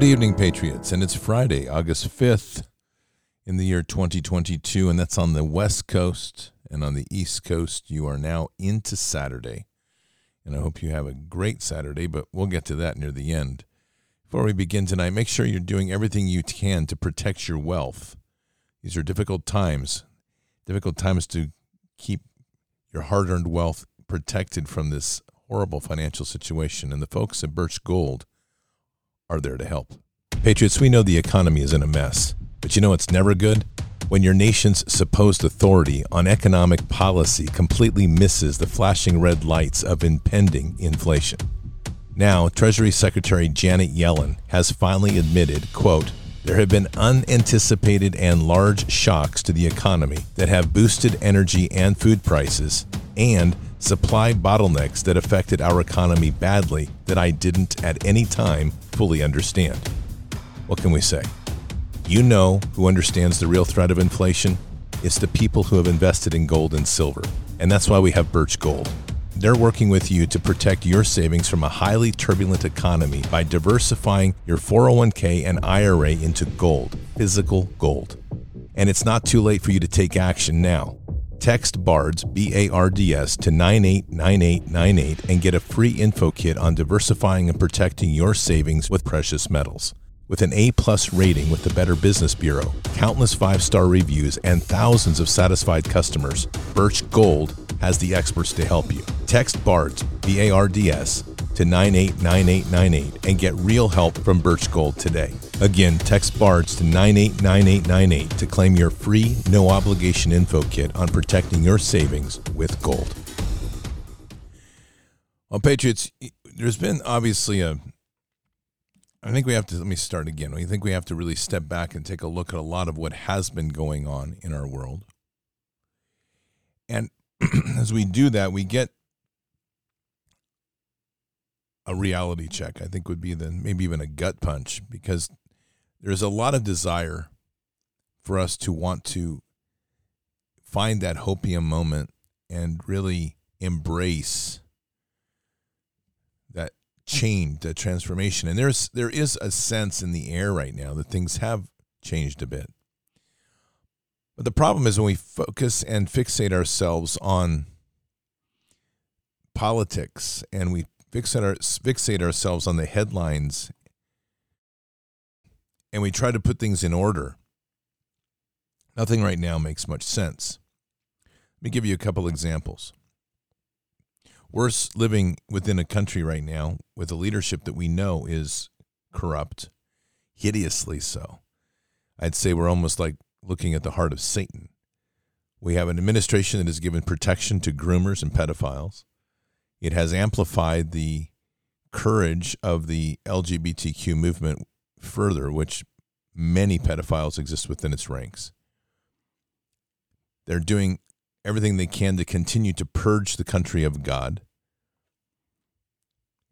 Good evening, Patriots. And it's Friday, August 5th in the year 2022, and that's on the West Coast. And on the East Coast, you are now into Saturday. And I hope you have a great Saturday, but we'll get to that near the end. Before we begin tonight, make sure you're doing everything you can to protect your wealth. These are difficult times, difficult times to keep your hard earned wealth protected from this horrible financial situation. And the folks at Birch Gold are there to help. Patriots, we know the economy is in a mess, but you know it's never good? When your nation's supposed authority on economic policy completely misses the flashing red lights of impending inflation. Now, Treasury Secretary Janet Yellen has finally admitted, quote, there have been unanticipated and large shocks to the economy that have boosted energy and food prices and supply bottlenecks that affected our economy badly that I didn't at any time fully understand. What can we say? You know who understands the real threat of inflation? It's the people who have invested in gold and silver. And that's why we have Birch Gold. They're working with you to protect your savings from a highly turbulent economy by diversifying your 401k and IRA into gold, physical gold. And it's not too late for you to take action now. Text BARDS, B A R D S, to 989898 and get a free info kit on diversifying and protecting your savings with precious metals. With an A plus rating with the Better Business Bureau, countless five star reviews, and thousands of satisfied customers, Birch Gold has the experts to help you. Text BARDS, B A R D S, to 989898 and get real help from Birch Gold today. Again, text BARDS to 989898 to claim your free, no obligation info kit on protecting your savings with gold. Well, Patriots, there's been obviously a. I think we have to, let me start again. I think we have to really step back and take a look at a lot of what has been going on in our world. And as we do that, we get a reality check. I think would be the maybe even a gut punch because there's a lot of desire for us to want to find that hopium moment and really embrace change, transformation. And there's there is a sense in the air right now that things have changed a bit. But the problem is when we focus and fixate ourselves on politics and we fixate, our, fixate ourselves on the headlines and we try to put things in order, nothing right now makes much sense. Let me give you a couple examples. We're living within a country right now with a leadership that we know is corrupt, hideously so. I'd say we're almost like looking at the heart of Satan. We have an administration that has given protection to groomers and pedophiles. It has amplified the courage of the LGBTQ movement further, which many pedophiles exist within its ranks. They're doing everything they can to continue to purge the country of God.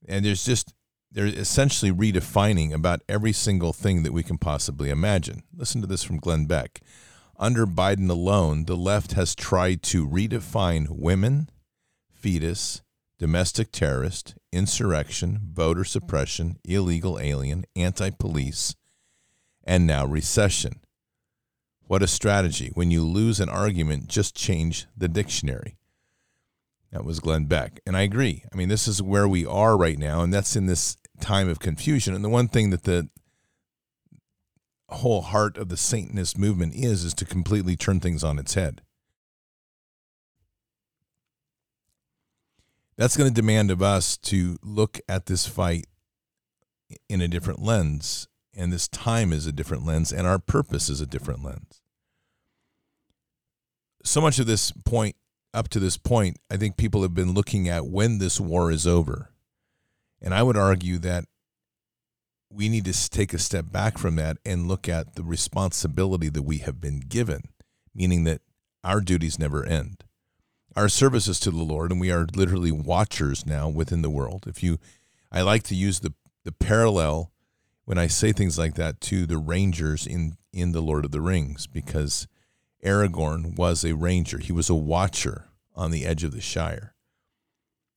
And there's just, they're essentially redefining about every single thing that we can possibly imagine. Listen to this from Glenn Beck. Under Biden alone, the left has tried to redefine women, fetus, domestic terrorist, insurrection, voter suppression, illegal alien, anti police, and now recession. What a strategy. When you lose an argument, just change the dictionary. That was Glenn Beck. And I agree. I mean, this is where we are right now, and that's in this time of confusion. And the one thing that the whole heart of the Satanist movement is, is to completely turn things on its head. that's going to demand of us to look at this fight in a different lens and this time is a different lens and our purpose is a different lens. So much of this point up to this point i think people have been looking at when this war is over. And i would argue that we need to take a step back from that and look at the responsibility that we have been given meaning that our duties never end. Our services to the Lord, and we are literally watchers now within the world. If you, I like to use the the parallel when I say things like that to the Rangers in in the Lord of the Rings, because Aragorn was a ranger. He was a watcher on the edge of the Shire,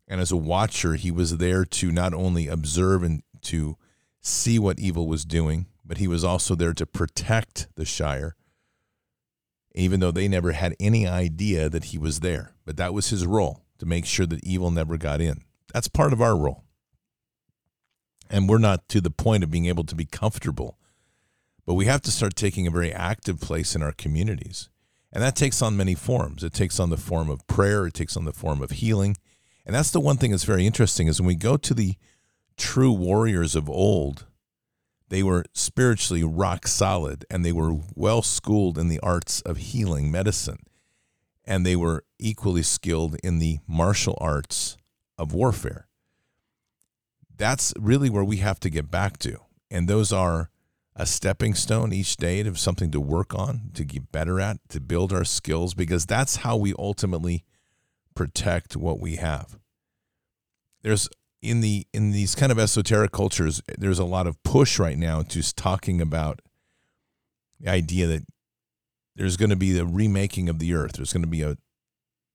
and as a watcher, he was there to not only observe and to see what evil was doing, but he was also there to protect the Shire, even though they never had any idea that he was there. But that was his role to make sure that evil never got in. That's part of our role. And we're not to the point of being able to be comfortable, but we have to start taking a very active place in our communities. And that takes on many forms. It takes on the form of prayer, it takes on the form of healing. And that's the one thing that's very interesting is when we go to the true warriors of old, they were spiritually rock solid and they were well schooled in the arts of healing medicine. And they were equally skilled in the martial arts of warfare. That's really where we have to get back to. And those are a stepping stone each day to something to work on, to get better at, to build our skills, because that's how we ultimately protect what we have. There's in the in these kind of esoteric cultures, there's a lot of push right now to talking about the idea that there's going to be the remaking of the earth. There's going to be a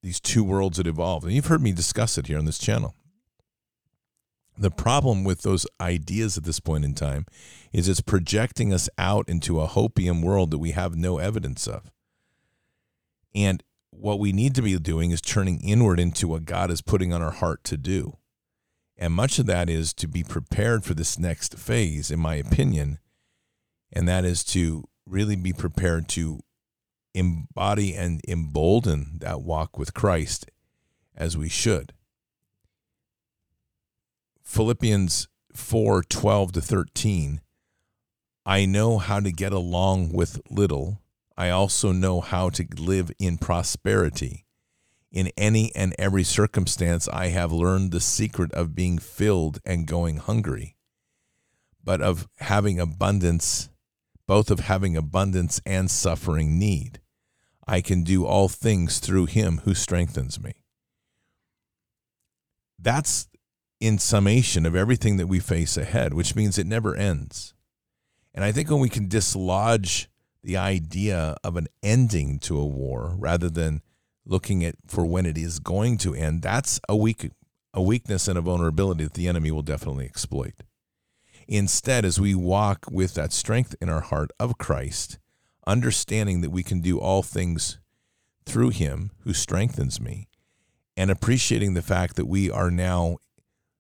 these two worlds that evolve. And you've heard me discuss it here on this channel. The problem with those ideas at this point in time is it's projecting us out into a hopium world that we have no evidence of. And what we need to be doing is turning inward into what God is putting on our heart to do. And much of that is to be prepared for this next phase, in my opinion. And that is to really be prepared to embody and embolden that walk with Christ as we should. Philippians 4 12 to 13. I know how to get along with little. I also know how to live in prosperity. In any and every circumstance, I have learned the secret of being filled and going hungry, but of having abundance, both of having abundance and suffering need. I can do all things through him who strengthens me. That's in summation of everything that we face ahead, which means it never ends. And I think when we can dislodge the idea of an ending to a war rather than looking at for when it is going to end, that's a weak a weakness and a vulnerability that the enemy will definitely exploit. Instead, as we walk with that strength in our heart of Christ, understanding that we can do all things through him who strengthens me, and appreciating the fact that we are now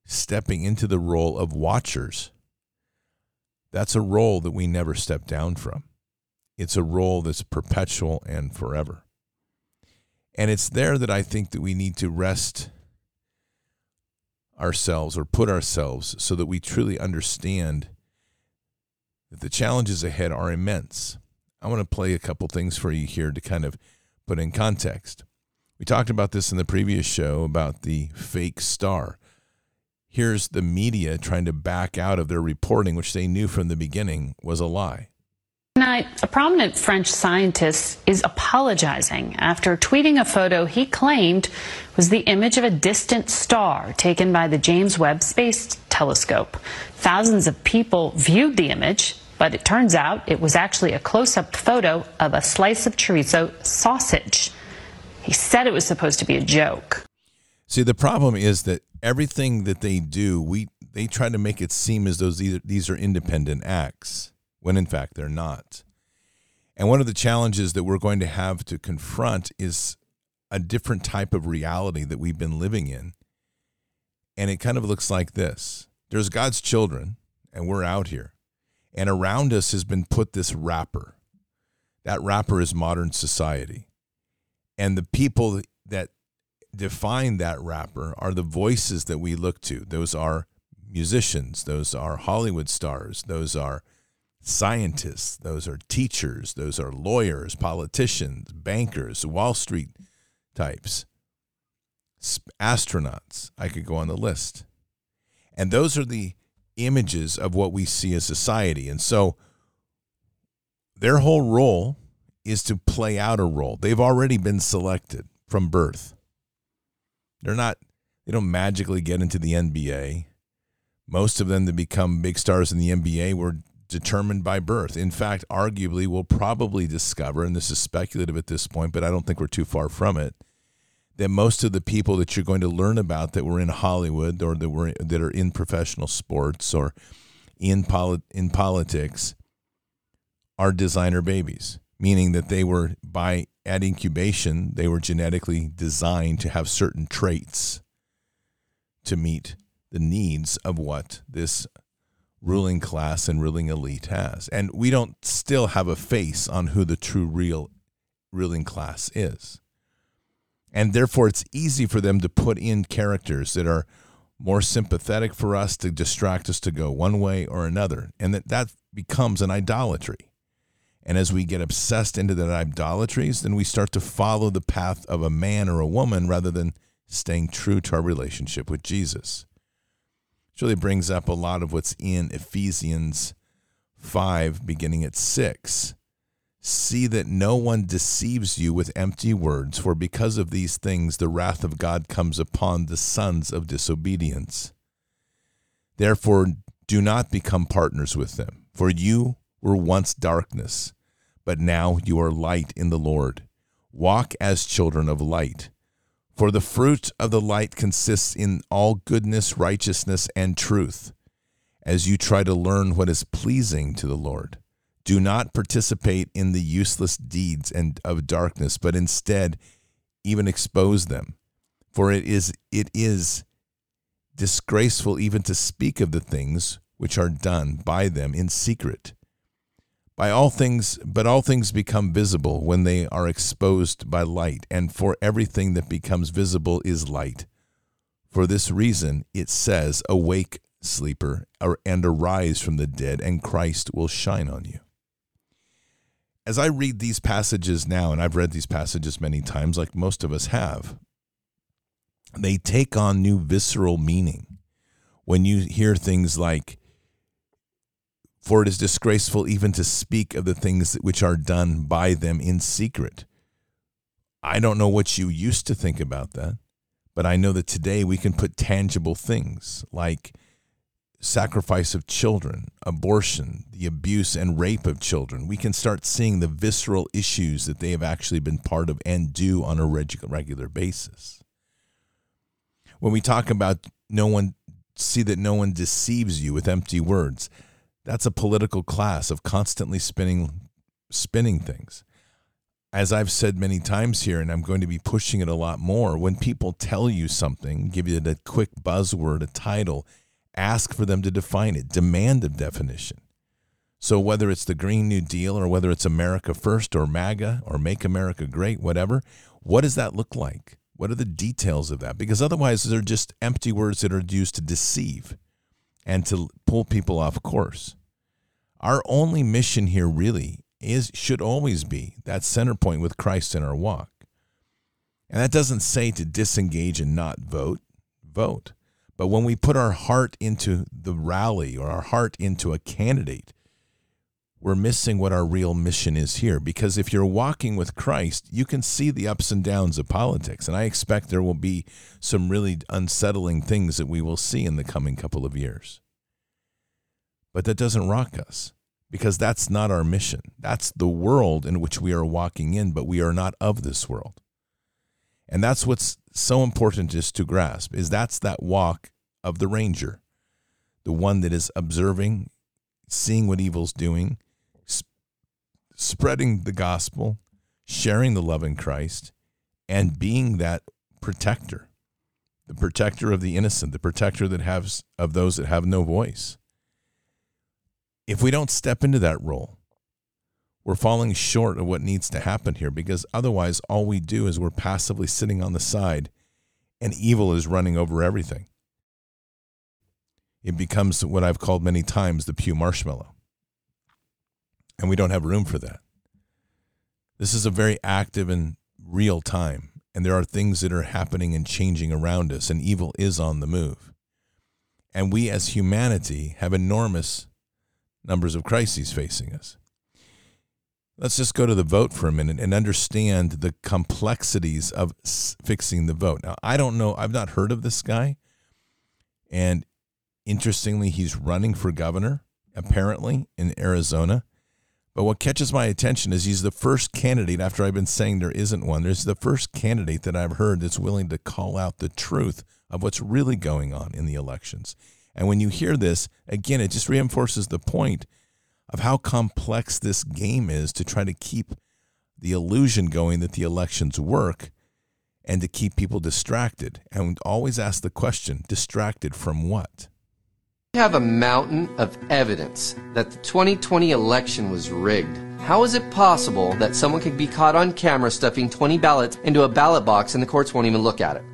stepping into the role of watchers. That's a role that we never step down from. It's a role that's perpetual and forever. And it's there that I think that we need to rest ourselves or put ourselves so that we truly understand that the challenges ahead are immense. I want to play a couple things for you here to kind of put in context. We talked about this in the previous show about the fake star here's the media trying to back out of their reporting, which they knew from the beginning was a lie. Tonight, a prominent French scientist is apologizing after tweeting a photo he claimed was the image of a distant star taken by the James Webb Space Telescope. Thousands of people viewed the image, but it turns out it was actually a close up photo of a slice of chorizo sausage. He said it was supposed to be a joke. See, the problem is that everything that they do, we they try to make it seem as though these, these are independent acts, when in fact they're not. And one of the challenges that we're going to have to confront is a different type of reality that we've been living in. And it kind of looks like this there's God's children, and we're out here. And around us has been put this wrapper. That wrapper is modern society. And the people that define that wrapper are the voices that we look to. Those are musicians, those are Hollywood stars, those are scientists, those are teachers, those are lawyers, politicians, bankers, Wall Street types, astronauts. I could go on the list. And those are the images of what we see as society. And so their whole role is to play out a role. They've already been selected from birth. They're not, they don't magically get into the NBA. Most of them that become big stars in the NBA were determined by birth. In fact, arguably, we'll probably discover, and this is speculative at this point, but I don't think we're too far from it, that most of the people that you're going to learn about that were in Hollywood or that were that are in professional sports or in poli- in politics are designer babies, meaning that they were by at incubation they were genetically designed to have certain traits to meet the needs of what this ruling class and ruling elite has. And we don't still have a face on who the true real ruling class is. And therefore it's easy for them to put in characters that are more sympathetic for us to distract us to go one way or another. And that, that becomes an idolatry. And as we get obsessed into that idolatries, then we start to follow the path of a man or a woman rather than staying true to our relationship with Jesus. It really brings up a lot of what's in Ephesians 5, beginning at 6. See that no one deceives you with empty words, for because of these things the wrath of God comes upon the sons of disobedience. Therefore, do not become partners with them, for you were once darkness, but now you are light in the Lord. Walk as children of light. For the fruit of the light consists in all goodness, righteousness, and truth, as you try to learn what is pleasing to the Lord. Do not participate in the useless deeds and of darkness, but instead even expose them. For it is it is disgraceful even to speak of the things which are done by them in secret. By all things, but all things become visible when they are exposed by light, and for everything that becomes visible is light. For this reason it says, Awake, sleeper, and arise from the dead, and Christ will shine on you as I read these passages now, and I've read these passages many times, like most of us have, they take on new visceral meaning when you hear things like, For it is disgraceful even to speak of the things which are done by them in secret. I don't know what you used to think about that, but I know that today we can put tangible things like sacrifice of children, abortion, the abuse and rape of children, we can start seeing the visceral issues that they have actually been part of and do on a regular basis. When we talk about no one, see that no one deceives you with empty words, that's a political class of constantly spinning, spinning things. As I've said many times here, and I'm going to be pushing it a lot more, when people tell you something, give you a quick buzzword, a title, ask for them to define it, demand a definition. So whether it's the Green New Deal or whether it's America First or MAGA or Make America Great, whatever, what does that look like? What are the details of that? Because otherwise, they're just empty words that are used to deceive and to pull people off course. Our only mission here really is should always be that center point with Christ in our walk. And that doesn't say to disengage and not vote. Vote. But when we put our heart into the rally or our heart into a candidate, we're missing what our real mission is here. Because if you're walking with Christ, you can see the ups and downs of politics. And I expect there will be some really unsettling things that we will see in the coming couple of years. But that doesn't rock us because that's not our mission. That's the world in which we are walking in, but we are not of this world. And that's what's so important just to grasp is that's that walk of the ranger, the one that is observing, seeing what evil's doing, spreading the gospel, sharing the love in Christ, and being that protector, the protector of the innocent, the protector that has of those that have no voice. If we don't step into that role, we're falling short of what needs to happen here because otherwise all we do is we're passively sitting on the side and evil is running over everything. It becomes what I've called many times the pew marshmallow. And we don't have room for that. This is a very active and real time, and there are things that are happening and changing around us, and evil is on the move. And we as humanity have enormous numbers of crises facing us. Let's just go to the vote for a minute and understand the complexities of fixing the vote. Now, I don't know, I've not heard of this guy. And interestingly, he's running for governor, apparently, in Arizona. But what catches my attention is he's the first candidate, after I've been saying there isn't one, there's the first candidate that I've heard that's willing to call out the truth of what's really going on in the elections. And when you hear this, again, it just reinforces the point of how complex this game is to try to keep the illusion going that the elections work and to keep people distracted. And always ask the question distracted from what? Have a mountain of evidence that the 2020 election was rigged. How is it possible that someone could be caught on camera stuffing 20 ballots into a ballot box and the courts won't even look at it?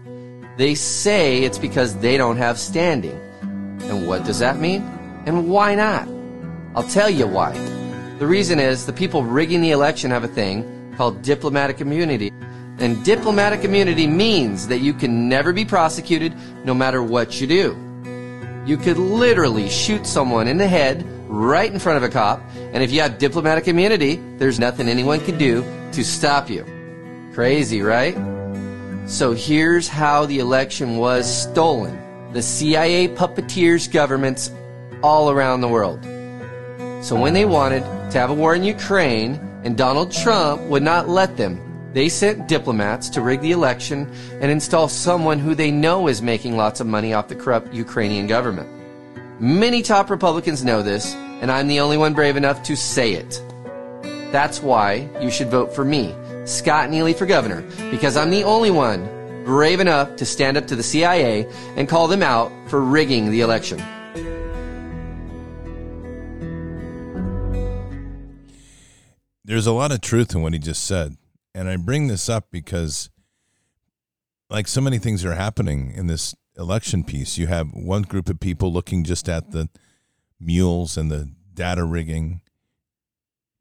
They say it's because they don't have standing. And what does that mean? And why not? I'll tell you why. The reason is the people rigging the election have a thing called diplomatic immunity. And diplomatic immunity means that you can never be prosecuted no matter what you do. You could literally shoot someone in the head right in front of a cop, and if you have diplomatic immunity, there's nothing anyone can do to stop you. Crazy, right? So here's how the election was stolen. The CIA puppeteers governments all around the world. So when they wanted to have a war in Ukraine and Donald Trump would not let them, they sent diplomats to rig the election and install someone who they know is making lots of money off the corrupt Ukrainian government. Many top Republicans know this, and I'm the only one brave enough to say it. That's why you should vote for me, Scott Neely for governor, because I'm the only one brave enough to stand up to the CIA and call them out for rigging the election. There's a lot of truth in what he just said. And I bring this up because, like so many things are happening in this election piece, you have one group of people looking just at the mules and the data rigging,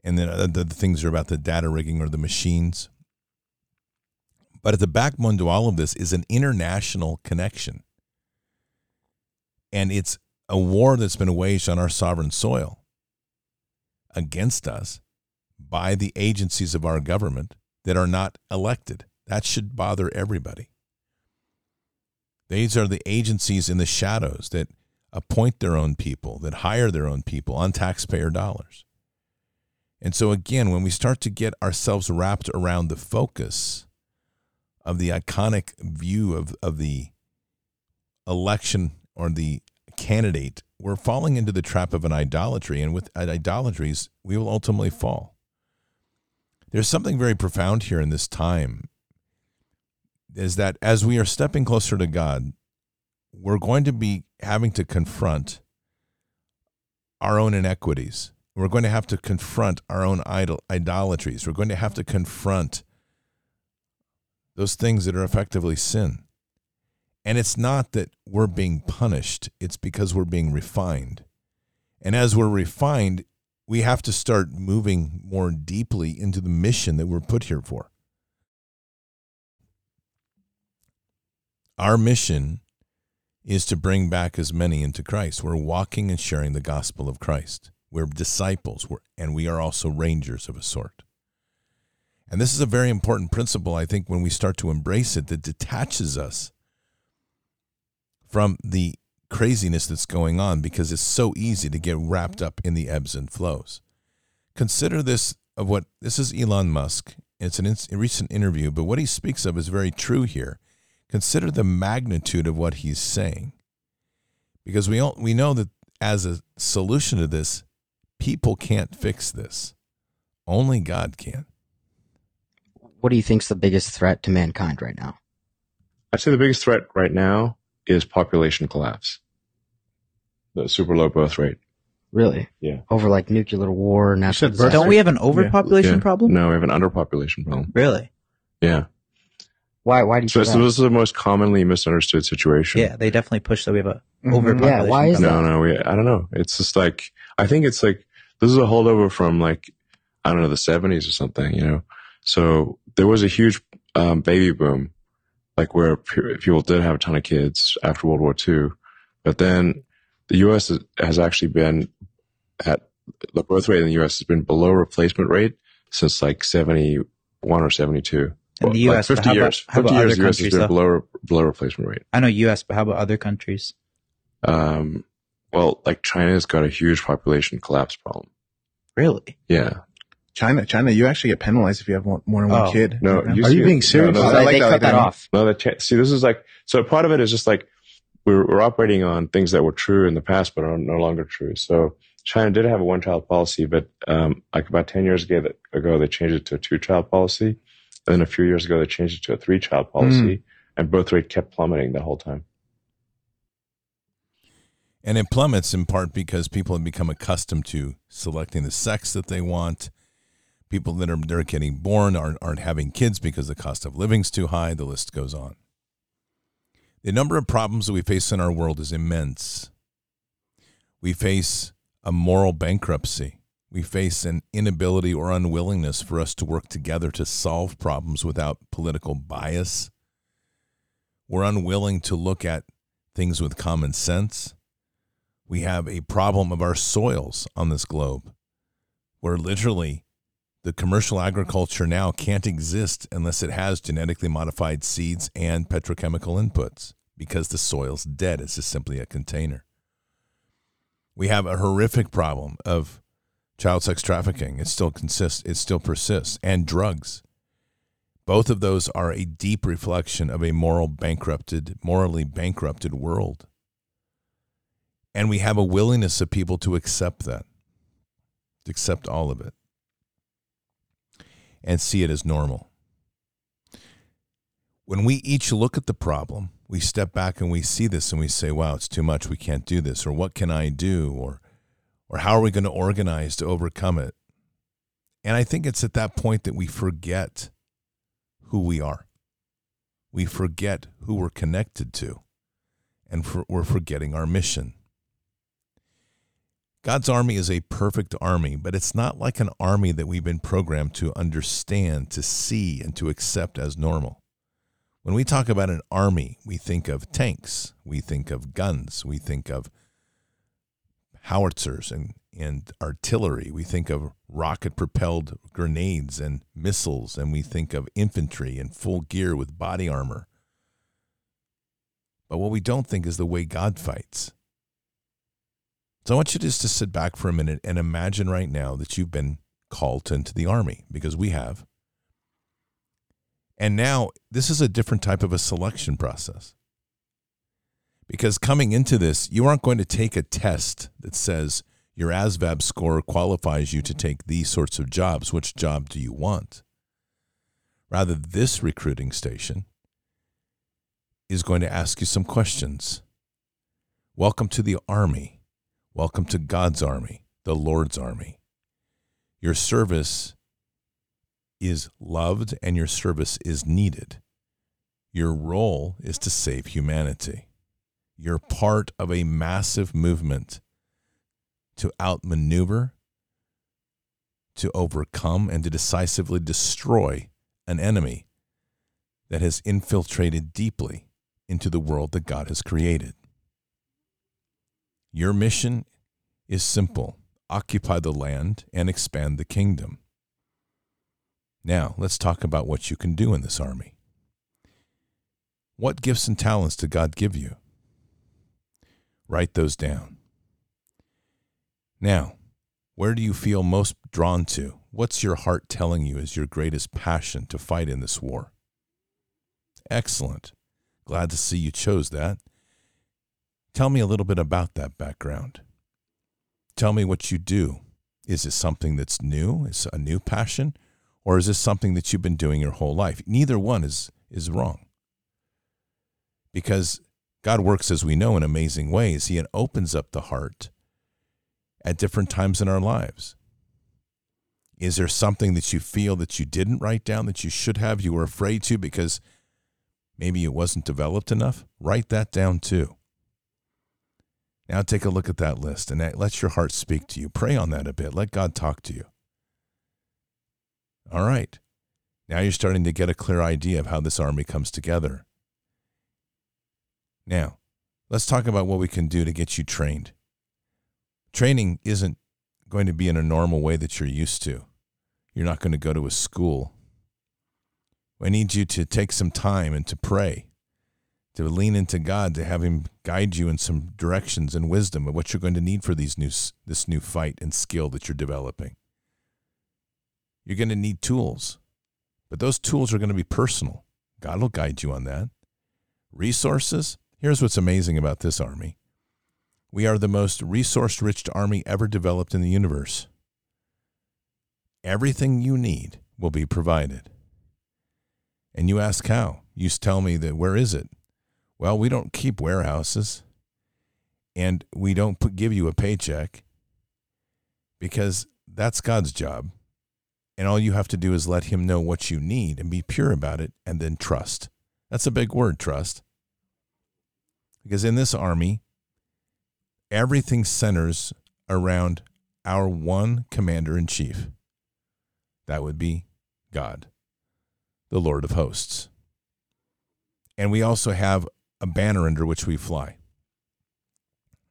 and then the, the things are about the data rigging or the machines. But at the backbone to all of this is an international connection. And it's a war that's been waged on our sovereign soil against us by the agencies of our government that are not elected. That should bother everybody. These are the agencies in the shadows that appoint their own people, that hire their own people on taxpayer dollars. And so, again, when we start to get ourselves wrapped around the focus of the iconic view of, of the election or the candidate, we're falling into the trap of an idolatry. And with idolatries, we will ultimately fall. There's something very profound here in this time is that as we are stepping closer to God, we're going to be having to confront our own inequities. We're going to have to confront our own idol, idolatries. We're going to have to confront those things that are effectively sin. And it's not that we're being punished, it's because we're being refined. And as we're refined, we have to start moving more deeply into the mission that we're put here for. Our mission is to bring back as many into Christ. We're walking and sharing the gospel of Christ. We're disciples, we're, and we are also rangers of a sort. And this is a very important principle, I think, when we start to embrace it, that detaches us from the craziness that's going on because it's so easy to get wrapped up in the ebbs and flows. Consider this of what this is Elon Musk. It's an in, recent interview, but what he speaks of is very true here. Consider the magnitude of what he's saying. Because we all, we know that as a solution to this, people can't fix this. Only God can. What do you think's the biggest threat to mankind right now? I'd say the biggest threat right now is population collapse. The super low birth rate. Really? Yeah. Over like nuclear war, natural disaster. Don't we have an overpopulation Yeah. problem? No, we have an underpopulation problem. Really? Yeah. Why? Why do you So, say so that? this is the most commonly misunderstood situation. Yeah, they definitely push that we have a Mhm. overpopulation. Yeah, why is problem. No, no, we, I don't know. It's just like, I think it's like, this is a holdover from like, I don't know, the 70s or something, you know? So there was a huge um, baby boom, like where people did have a ton of kids after World War II. But then the U.S. has- actually been at the birth rate in the U.S. has been below replacement rate since like 71 or 72. In the US, but 50 how about- years. how about 50 years, other the U.S. has been below, below replacement rate. I know U.S., but how about other countries? Um, well, like China's got a huge population collapse problem. Really? Yeah. China, China, you actually get penalized if you have one, more than one Oh. kid. No, you are see you it- being no, serious? no, Oh, I they, like they that. cut that idea. off. No, that cha- see, this is like so. Part of it is just like we're, we're operating on things that were true in the past but are no longer true. So China did have a one child policy, but um, like about 10 years ago, ago, they changed it to a two child policy. And then a few years ago, they changed it to a three child policy. Mm. And birth rate kept plummeting the whole time. And it plummets in part because people have become accustomed to selecting the sex that they want. People that are they're getting born aren't, aren't having kids because the cost of living's too high. The list goes on. The number of problems that we face in our world is immense. We face a moral bankruptcy. We face an inability or unwillingness for us to work together to solve problems without political bias. We're unwilling to look at things with common sense. We have a problem of our soils on this globe where literally the commercial agriculture now can't exist unless it has genetically modified seeds and petrochemical inputs because the soil's dead. It's just simply a container. We have a horrific problem of child sex trafficking. It still consists, it still persists, and drugs. Both of those are a deep reflection of a moral bankrupted, morally bankrupted world. And we have a willingness of people to accept that, to accept all of it, and see it as normal. When we each look at the problem, we step back and we see this and we say, wow, it's too much. We can't do this. Or what can I do? Or, or how are we going to organize to overcome it? And I think it's at that point that we forget who we are. We forget who we're connected to, and for, we're forgetting our mission. God's army is a perfect army, but it's not like an army that we've been programmed to understand, to see, and to accept as normal. When we talk about an army, we think of tanks, we think of guns, we think of howitzers and, and artillery, we think of rocket propelled grenades and missiles, and we think of infantry in full gear with body armor. But what we don't think is the way God fights. So I want you just to sit back for a minute and imagine right now that you've been called into the army because we have. And now this is a different type of a selection process. Because coming into this, you aren't going to take a test that says your ASVAB score qualifies you to take these sorts of jobs. Which job do you want? Rather, this recruiting station is going to ask you some questions. Welcome to the Army. Welcome to God's army, the Lord's army. Your service is loved and your service is needed. Your role is to save humanity. You're part of a massive movement to outmaneuver, to overcome, and to decisively destroy an enemy that has infiltrated deeply into the world that God has created. Your mission is simple occupy the land and expand the kingdom. Now, let's talk about what you can do in this army. What gifts and talents did God give you? Write those down. Now, where do you feel most drawn to? What's your heart telling you is your greatest passion to fight in this war? Excellent. Glad to see you chose that. Tell me a little bit about that background. Tell me what you do. Is it something that's new? Is a new passion? Or is this something that you've been doing your whole life? Neither one is, is wrong. Because God works, as we know, in amazing ways. He opens up the heart at different times in our lives. Is there something that you feel that you didn't write down that you should have, you were afraid to because maybe it wasn't developed enough? Write that down too. Now take a look at that list and let your heart speak to you. Pray on that a bit. Let God talk to you. All right. Now you're starting to get a clear idea of how this army comes together. Now, let's talk about what we can do to get you trained. Training isn't going to be in a normal way that you're used to. You're not going to go to a school. I need you to take some time and to pray to lean into God, to have Him guide you in some directions and wisdom of what you're going to need for these new this new fight and skill that you're developing. You're going to need tools, but those tools are going to be personal. God will guide you on that. Resources, Here's what's amazing about this army we are the most resource rich army ever developed in the universe. Everything you need will be provided. And you ask how? You tell me that where is it? Well, we don't keep warehouses and we don't put, give you a paycheck because that's God's job. And all you have to do is let Him know what you need and be pure about it and then trust. That's a big word, trust. Because in this army, everything centers around our one commander in chief. That would be God, the Lord of hosts. And we also have a banner under which we fly.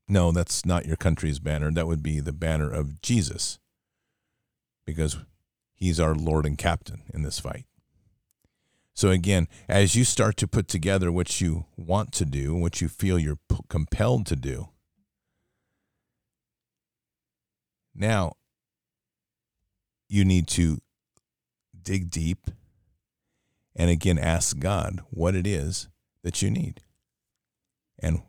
No, that's not your country's banner. That would be the banner of Jesus, because he's our Lord and captain in this fight. So, again, as you start to put together what you want to do, what you feel you're compelled to do, now you need to dig deep and again ask God what it is that you need. And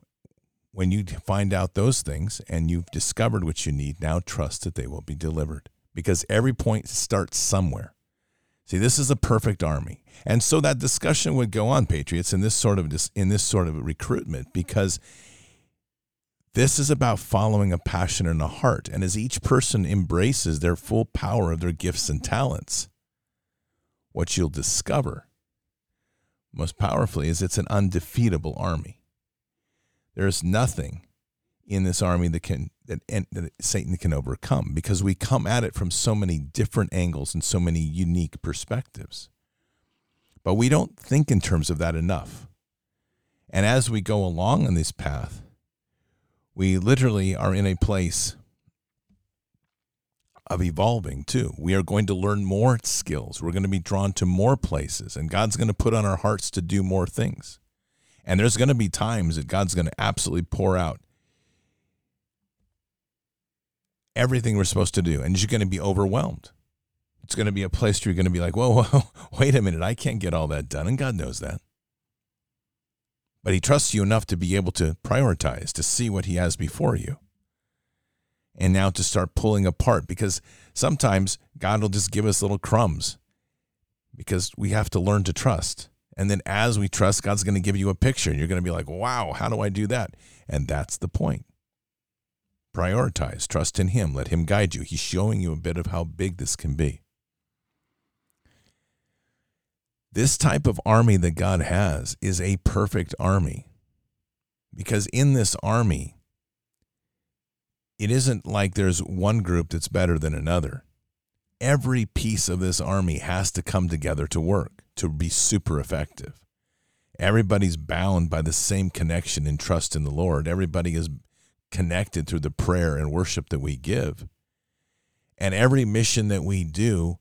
when you find out those things and you've discovered what you need, now trust that they will be delivered because every point starts somewhere. See, this is a perfect army. And so that discussion would go on, Patriots, in this sort of in this sort of recruitment, because this is about following a passion and a heart. And as each person embraces their full power of their gifts and talents, what you'll discover most powerfully is it's an undefeatable army. There is nothing in this army that can that, that Satan can overcome because we come at it from so many different angles and so many unique perspectives. But we don't think in terms of that enough. And as we go along on this path, we literally are in a place of evolving too. We are going to learn more skills. We're going to be drawn to more places, and God's going to put on our hearts to do more things. And there's going to be times that God's going to absolutely pour out everything we're supposed to do, and you're going to be overwhelmed. It's going to be a place where you're going to be like, whoa, whoa, wait a minute, I can't get all that done. And God knows that. But He trusts you enough to be able to prioritize, to see what He has before you and now to start pulling apart because sometimes God will just give us little crumbs because we have to learn to trust. And then as we trust, God's going to give you a picture and you're going to be like, wow, how do I do that? And that's the point. Prioritize, trust in Him, let Him guide you. He's showing you a bit of how big this can be. This type of army that God has is a perfect army because in this army, it isn't like there's one group that's better than another. Every piece of this army has to come together to work, to be super effective. Everybody's bound by the same connection and trust in the Lord. Everybody is connected through the prayer and worship that we give. And every mission that we do,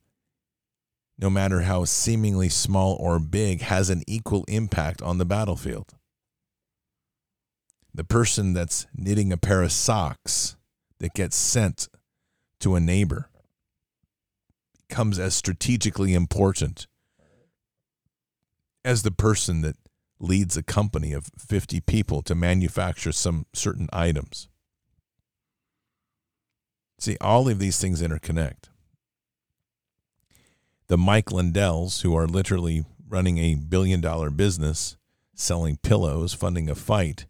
no matter how seemingly small or big, has an equal impact on the battlefield. The person that's knitting a pair of socks that gets sent to a neighbor becomes as strategically important as the person that leads a company of 50 people to manufacture some certain items. See, all of these things interconnect. The Mike Lindells, who are literally running a billion dollar business selling pillows, funding a fight,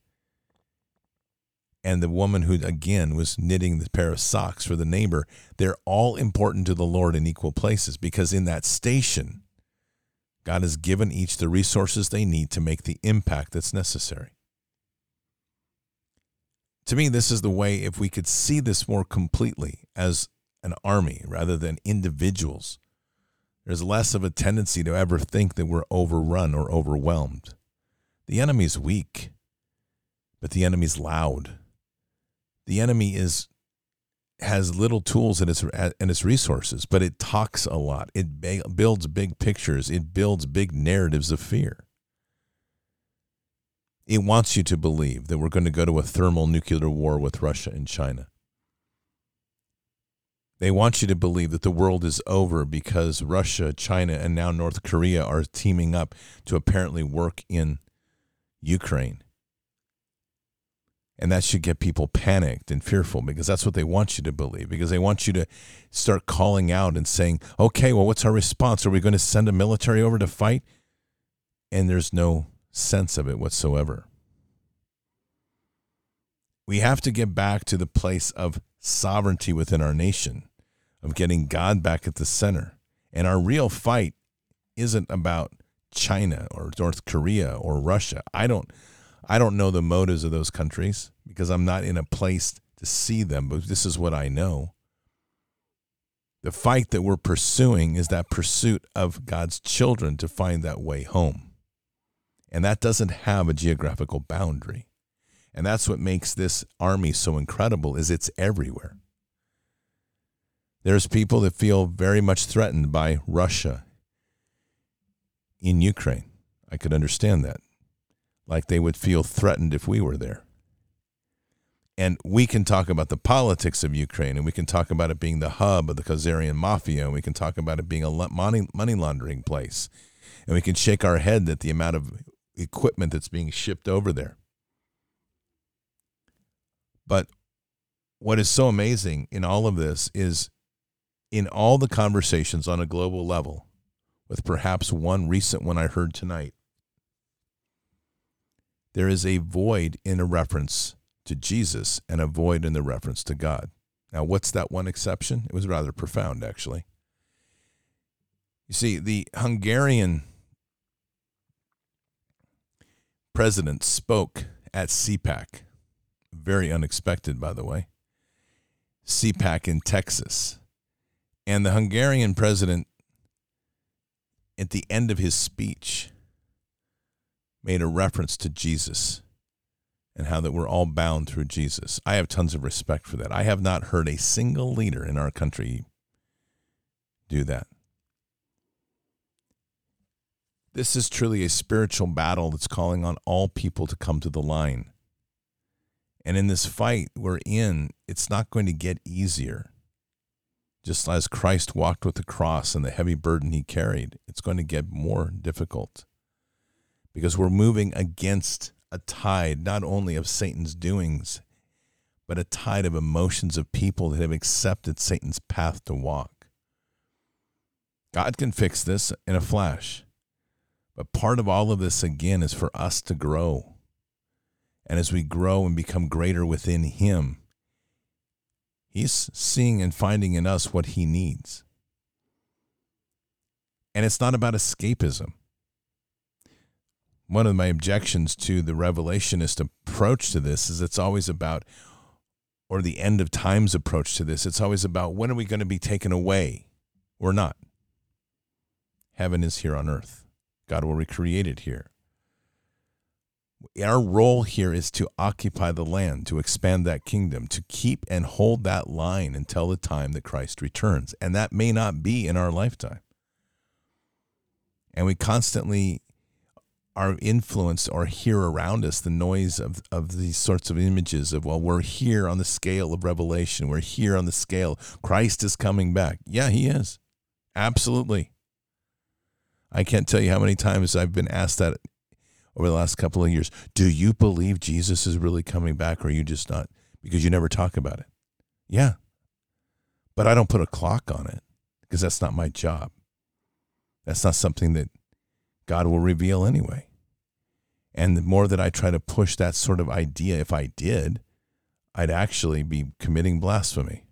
and the woman who again was knitting the pair of socks for the neighbor they're all important to the lord in equal places because in that station god has given each the resources they need to make the impact that's necessary. To me this is the way if we could see this more completely as an army rather than individuals there's less of a tendency to ever think that we're overrun or overwhelmed. The enemy's weak but the enemy's loud. The enemy is has little tools its in its resources, but it talks a lot. It builds big pictures. It builds big narratives of fear. It wants you to believe that we're going to go to a thermal nuclear war with Russia and China. They want you to believe that the world is over because Russia, China, and now North Korea are teaming up to apparently work in Ukraine And that should get people panicked and fearful because that's what they want you to believe, because they want you to start calling out and saying, okay, well, what's our response? Are we going to send a military over to fight? And there's no sense of it whatsoever. We have to get back to the place of sovereignty within our nation, of getting God back at the center. And our real fight isn't about China or North Korea or Russia. I don't I don't know the motives of those countries because I'm not in a place to see them, but this is what I know. The fight that we're pursuing is that pursuit of God's children to find that way home. And that doesn't have a geographical boundary. And that's what makes this army so incredible is it's everywhere. There's people that feel very much threatened by Russia in Ukraine. I could understand that like they would feel threatened if we were there. And we can talk about the politics of Ukraine, and we can talk about it being the hub of the Khazarian mafia, and we can talk about it being a money, money laundering place. And we can shake our head at the amount of equipment that's being shipped over there. But what is so amazing in all of this is in all the conversations on a global level, with perhaps one recent one I heard tonight, there is a void in a reference to Jesus and a void in the reference to God. Now, what's that one exception? It was rather profound, actually. You see, the Hungarian president spoke at CPAC, very unexpected, by the way, CPAC in Texas. And the Hungarian president, at the end of his speech, made a reference to Jesus and how that we're all bound through Jesus. I have tons of respect for that. I have not heard a single leader in our country do that. This is truly a spiritual battle that's calling on all people to come to the line. And in this fight we're in, it's not going to get easier. Just as Christ walked with the cross and the heavy burden he carried, it's going to get more difficult because we're moving against a tide not only of Satan's doings, but a tide of emotions of people that have accepted Satan's path to walk. God can fix this in a flash. But part of all of this, again, is for us to grow. And as we grow and become greater within Him, He's seeing and finding in us what He needs. And it's not about escapism one of my objections to the revelationist approach to this is it's always about or the end of times approach to this it's always about when are we going to be taken away or not? Heaven is here on earth. God will recreate it here. Our role here is to occupy the land to expand that kingdom to keep and hold that line until the time that christ returns and that may not be in our lifetime. And we constantly are influenced or hear around us the noise of, of these sorts of images of well we're here on the scale of revelation. We're here on the scale. Christ is coming back. Yeah he is. Absolutely. I can't tell you how many times i've been asked that over the last couple of years. Do you believe jesus is really coming back or are you just not? Because you never talk about it. Yeah. But i don't put a clock on it because that's not my job. That's not something that God will reveal anyway. And the more that I try to push that sort of idea, if I did, I'd actually be committing blasphemy.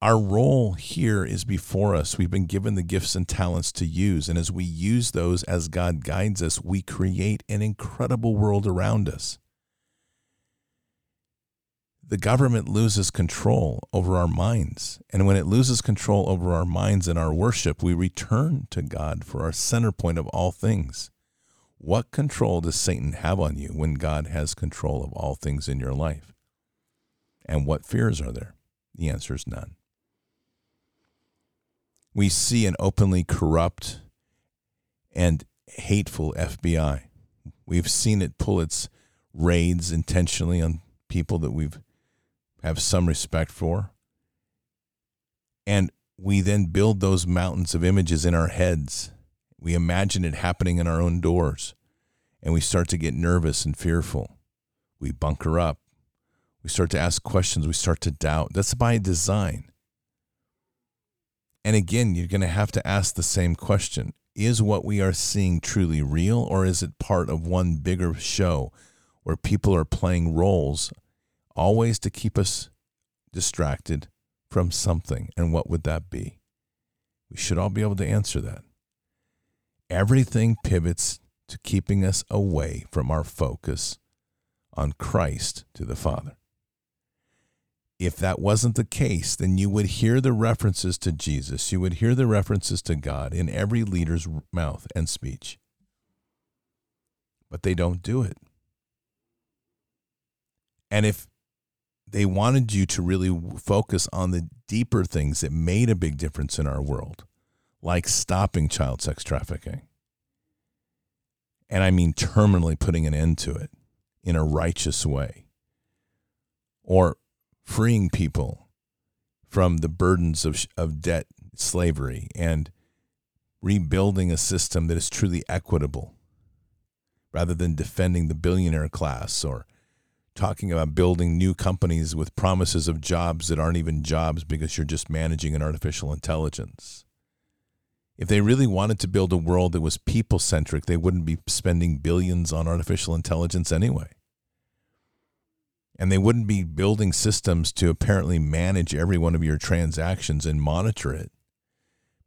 Our role here is before us. We've been given the gifts and talents to use. And as we use those as God guides us, we create an incredible world around us the government loses control over our minds. And when it loses control over our minds and our worship, we return to God for our center point of all things. What control does Satan have on you when God has control of all things in your life? And what fears are there? The answer is none. We see an openly corrupt and hateful FBI. We've seen it pull its raids intentionally on people that we've have some respect for. And we then build those mountains of images in our heads. We imagine it happening in our own doors. and we start to get nervous and fearful. We bunker up. We start to ask questions. We start to doubt. That's by design. And again, you're going to have to ask the same question Is what we are seeing truly real, or is it part of one bigger show where people are playing roles always to keep us distracted from something? And what would that be? We should all be able to answer that. Everything pivots to keeping us away from our focus on Christ to the Father. If that wasn't the case, then you would hear the references to Jesus, you would hear the references to God in every leader's mouth and speech. But they don't do it. And if they wanted you to really focus on the deeper things that made a big difference in our world, like stopping child sex trafficking, and I mean terminally putting an end to it in a righteous way, or freeing people from the burdens of, of debt, slavery, and rebuilding a system that is truly equitable rather than defending the billionaire class or talking about building new companies with promises of jobs that aren't even jobs because you're just managing an artificial intelligence. If they really wanted to build a world that was people centric, they wouldn't be spending billions on artificial intelligence anyway. And they wouldn't be building systems to apparently manage every one of your transactions and monitor it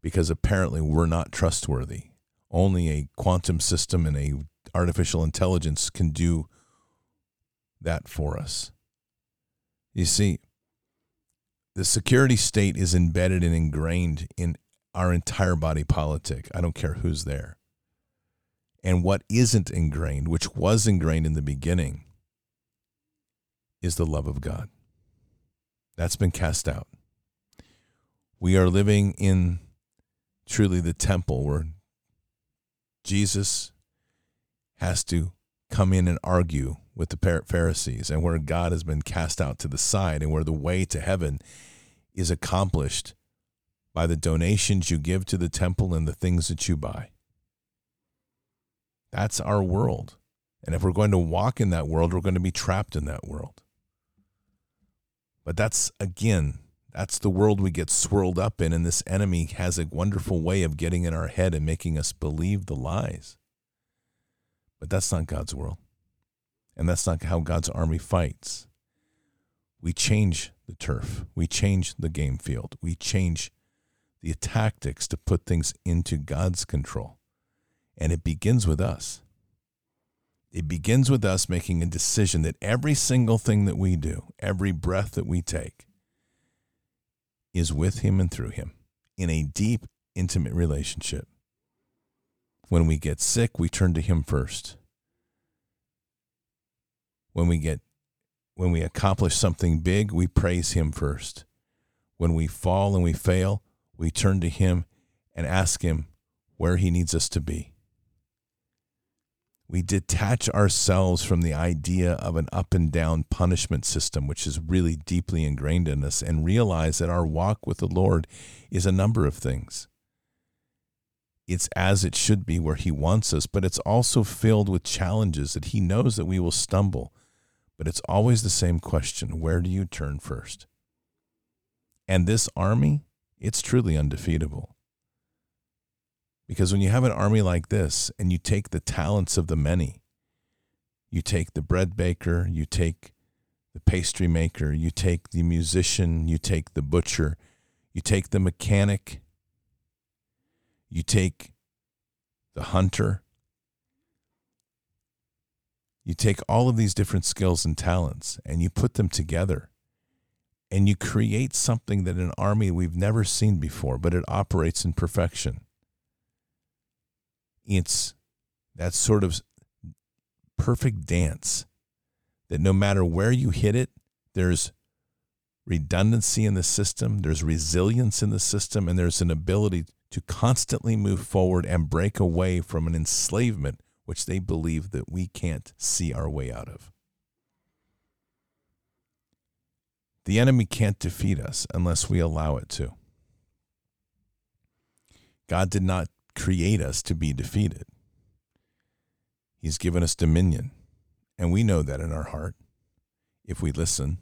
because apparently we're not trustworthy. Only a quantum system and a artificial intelligence can do that for us. You see, the security state is embedded and ingrained in our entire body politic. I don't care who's there. And what isn't ingrained, which was ingrained in the beginning, is the love of God. That's been cast out. We are living in truly the temple where Jesus has to come in and argue with the Pharisees and where God has been cast out to the side and where the way to heaven is accomplished by the donations you give to the temple and the things that you buy. That's our world. And if we're going to walk in that world, we're going to be trapped in that world. But that's, again, that's the world we get swirled up in. And this enemy has a wonderful way of getting in our head and making us believe the lies. But that's not God's world. And that's not how God's army fights. We change the turf, we change the game field, we change the tactics to put things into God's control. And it begins with us. It begins with us making a decision that every single thing that we do, every breath that we take, is with Him and through Him in a deep, intimate relationship. When we get sick, we turn to Him first. When we get when we accomplish something big, we praise Him first. When we fall and we fail, we turn to Him and ask Him where He needs us to be. We detach ourselves from the idea of an up and down punishment system, which is really deeply ingrained in us, and realize that our walk with the Lord is a number of things. It's as it should be where He wants us, but it's also filled with challenges that He knows that we will stumble. But it's always the same question where do you turn first? And this army, it's truly undefeatable. Because when you have an army like this and you take the talents of the many, you take the bread baker, you take the pastry maker, you take the musician, you take the butcher, you take the mechanic, you take the hunter, you take all of these different skills and talents and you put them together and you create something that an army we've never seen before, but it operates in perfection. It's that sort of perfect dance that no matter where you hit it, there's redundancy in the system, there's resilience in the system, and there's an ability to constantly move forward and break away from an enslavement which they believe that we can't see our way out of. The enemy can't defeat us unless we allow it to. God did not create us to be defeated. He's given us dominion, and we know that in our heart if we listen.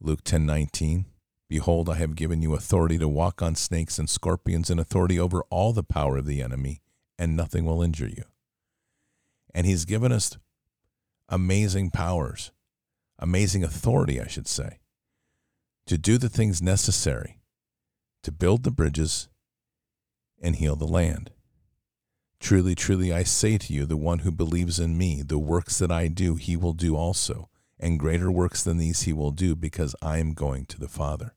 Luke 10:19 Behold I have given you authority to walk on snakes and scorpions and authority over all the power of the enemy and nothing will injure you. And he's given us amazing powers, amazing authority I should say, to do the things necessary to build the bridges and heal the land. Truly, truly, I say to you, the one who believes in me, the works that I do, he will do also, and greater works than these he will do, because I am going to the Father.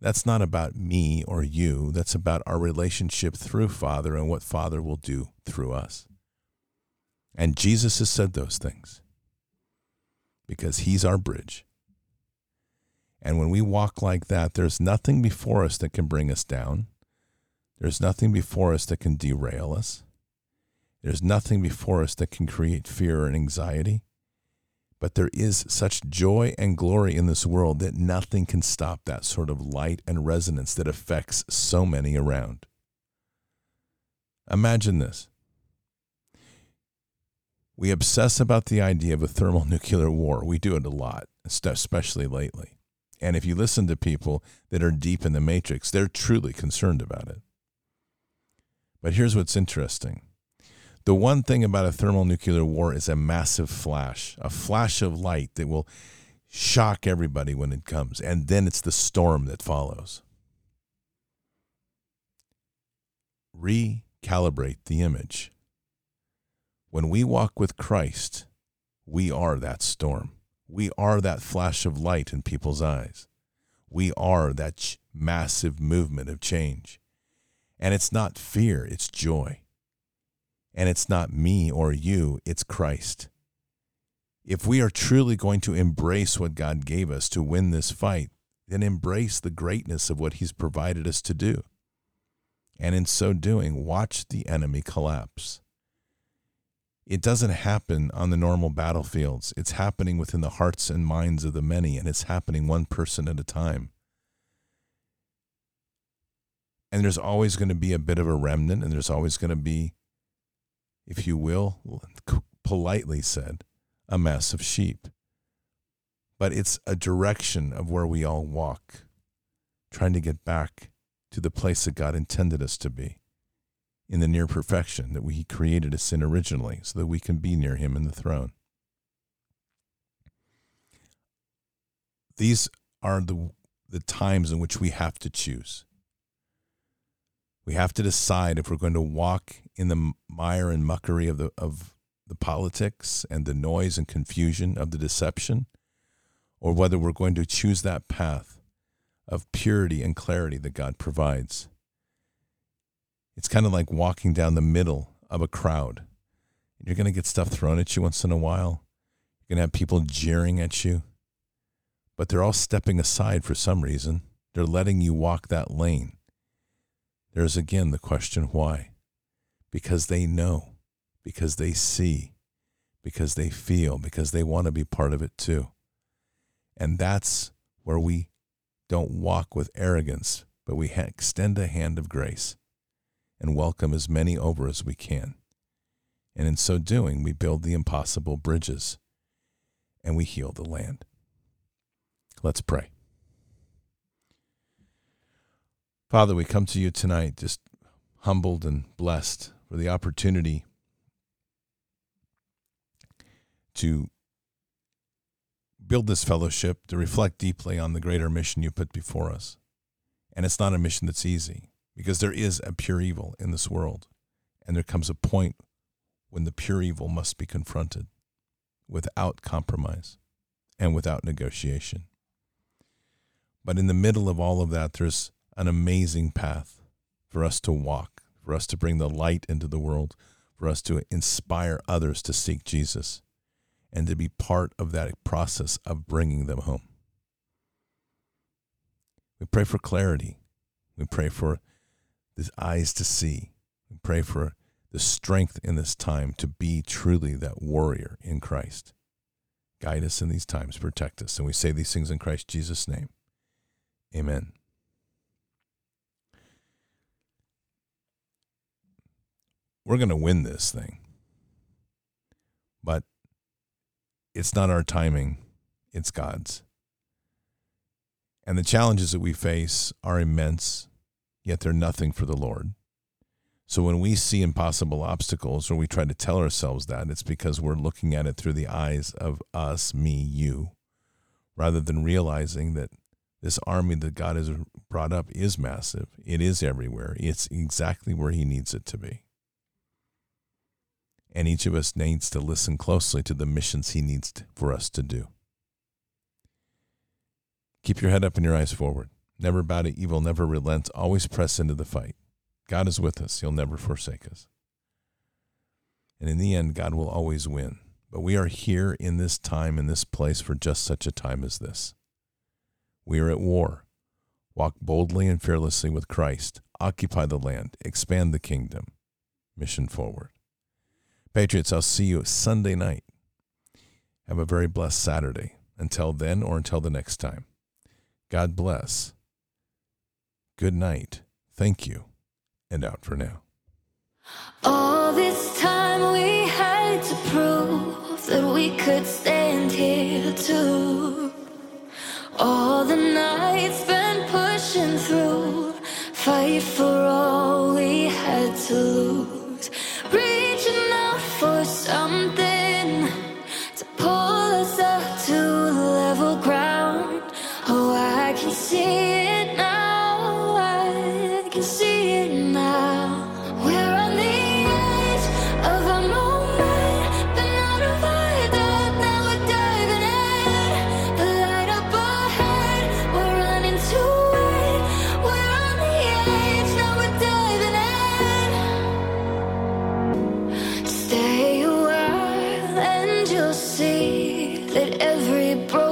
That's not about me or you. That's about our relationship through Father and what Father will do through us. And Jesus has said those things because he's our bridge. And when we walk like that, there's nothing before us that can bring us down. There's nothing before us that can derail us. There's nothing before us that can create fear and anxiety. But there is such joy and glory in this world that nothing can stop that sort of light and resonance that affects so many around. Imagine this. We obsess about the idea of a thermonuclear war. We do it a lot, especially lately. And if you listen to people that are deep in the matrix, they're truly concerned about it. But here's what's interesting the one thing about a thermonuclear war is a massive flash, a flash of light that will shock everybody when it comes. And then it's the storm that follows. Recalibrate the image. When we walk with Christ, we are that storm. We are that flash of light in people's eyes. We are that massive movement of change. And it's not fear, it's joy. And it's not me or you, it's Christ. If we are truly going to embrace what God gave us to win this fight, then embrace the greatness of what He's provided us to do. And in so doing, watch the enemy collapse. It doesn't happen on the normal battlefields. It's happening within the hearts and minds of the many, and it's happening one person at a time. And there's always going to be a bit of a remnant, and there's always going to be if you will, politely said, a mass of sheep. But it's a direction of where we all walk, trying to get back to the place that God intended us to be in the near perfection that we created us in originally so that we can be near him in the throne. These are the the times in which we have to choose. We have to decide if we're going to walk in the mire and muckery of the of the politics and the noise and confusion of the deception, or whether we're going to choose that path of purity and clarity that God provides. It's kind of like walking down the middle of a crowd. You're going to get stuff thrown at you once in a while. You're going to have people jeering at you, but they're all stepping aside for some reason. They're letting you walk that lane. There's again the question why? Because they know, because they see, because they feel, because they want to be part of it too. And that's where we don't walk with arrogance, but we extend a hand of grace and welcome as many over as we can. And in so doing, we build the impossible bridges and we heal the land. Let's pray. Father, we come to you tonight just humbled and blessed for the opportunity to build this fellowship, to reflect deeply on the greater mission you put before us. And it's not a mission that's easy because there is a pure evil in this world. And there comes a point when the pure evil must be confronted without compromise and without negotiation. But in the middle of all of that, there's an amazing path for us to walk, for us to bring the light into the world, for us to inspire others to seek Jesus, and to be part of that process of bringing them home. We pray for clarity. We pray for the eyes to see. We pray for the strength in this time to be truly that warrior in Christ. Guide us in these times, protect us. And we say these things in Christ Jesus' name. Amen. We're going to win this thing. But it's not our timing, it's God's. And the challenges that we face are immense, yet they're nothing for the Lord. So when we see impossible obstacles or we try to tell ourselves that, it's because we're looking at it through the eyes of us, me, you, rather than realizing that this army that God has brought up is massive. It is everywhere. It's exactly where He needs it to be. And each of us needs to listen closely to the missions He needs for us to do. Keep your head up and your eyes forward. Never bow to evil, never relent. Always press into the fight. God is with us, He'll never forsake us. And in the end, God will always win. But we are here in this time, in this place, for just such a time as this. We are at war. Walk boldly and fearlessly with Christ. Occupy the land. Expand the kingdom. Mission forward. Patriots, I'll see you Sunday night. Have a very blessed Saturday. Until then or until the next time. God bless. Good night. Thank you and out for now. All this time we had to prove that we could stand here too. All the nights been pushing through, fight for all we had to lose. For something see that every broken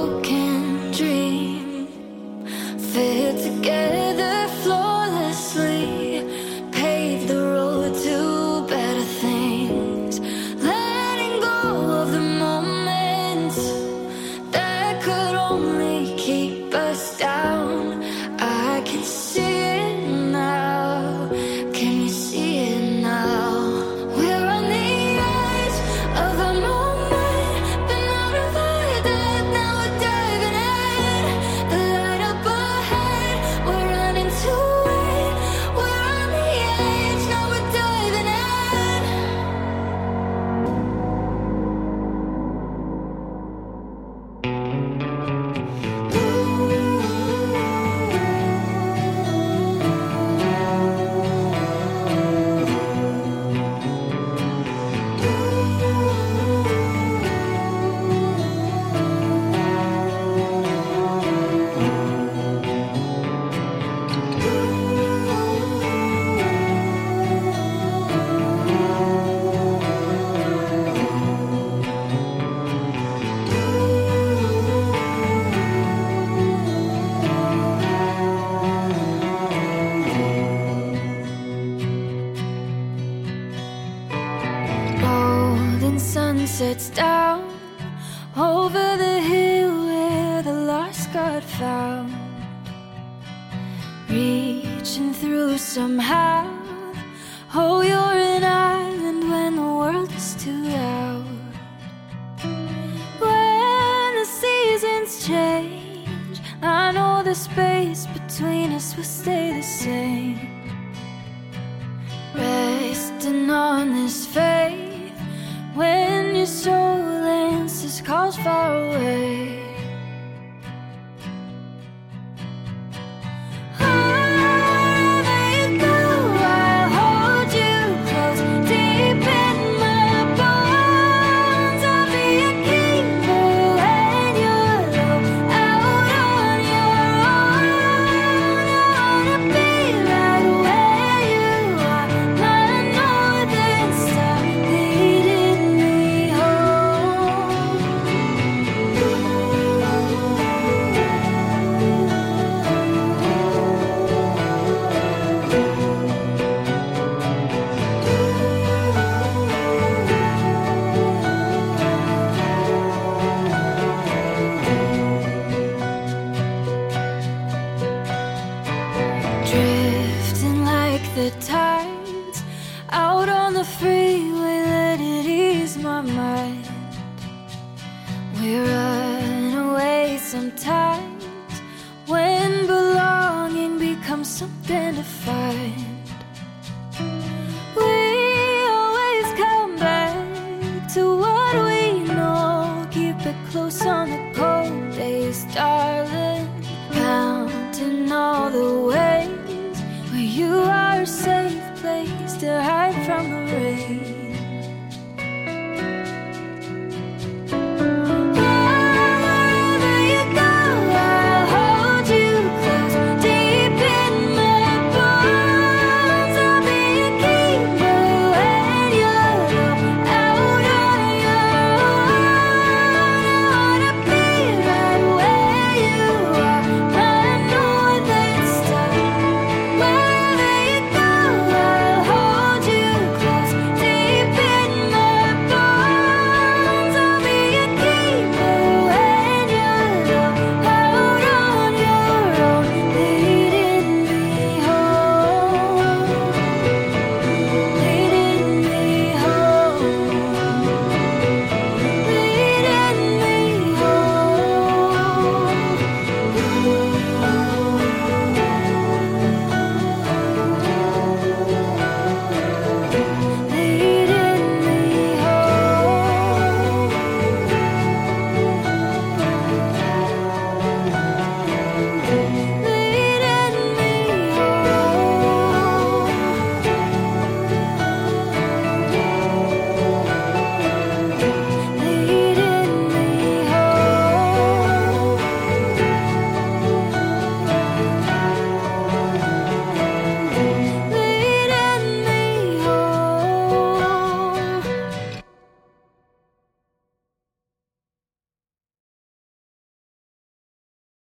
You are a safe place to hide from the rain.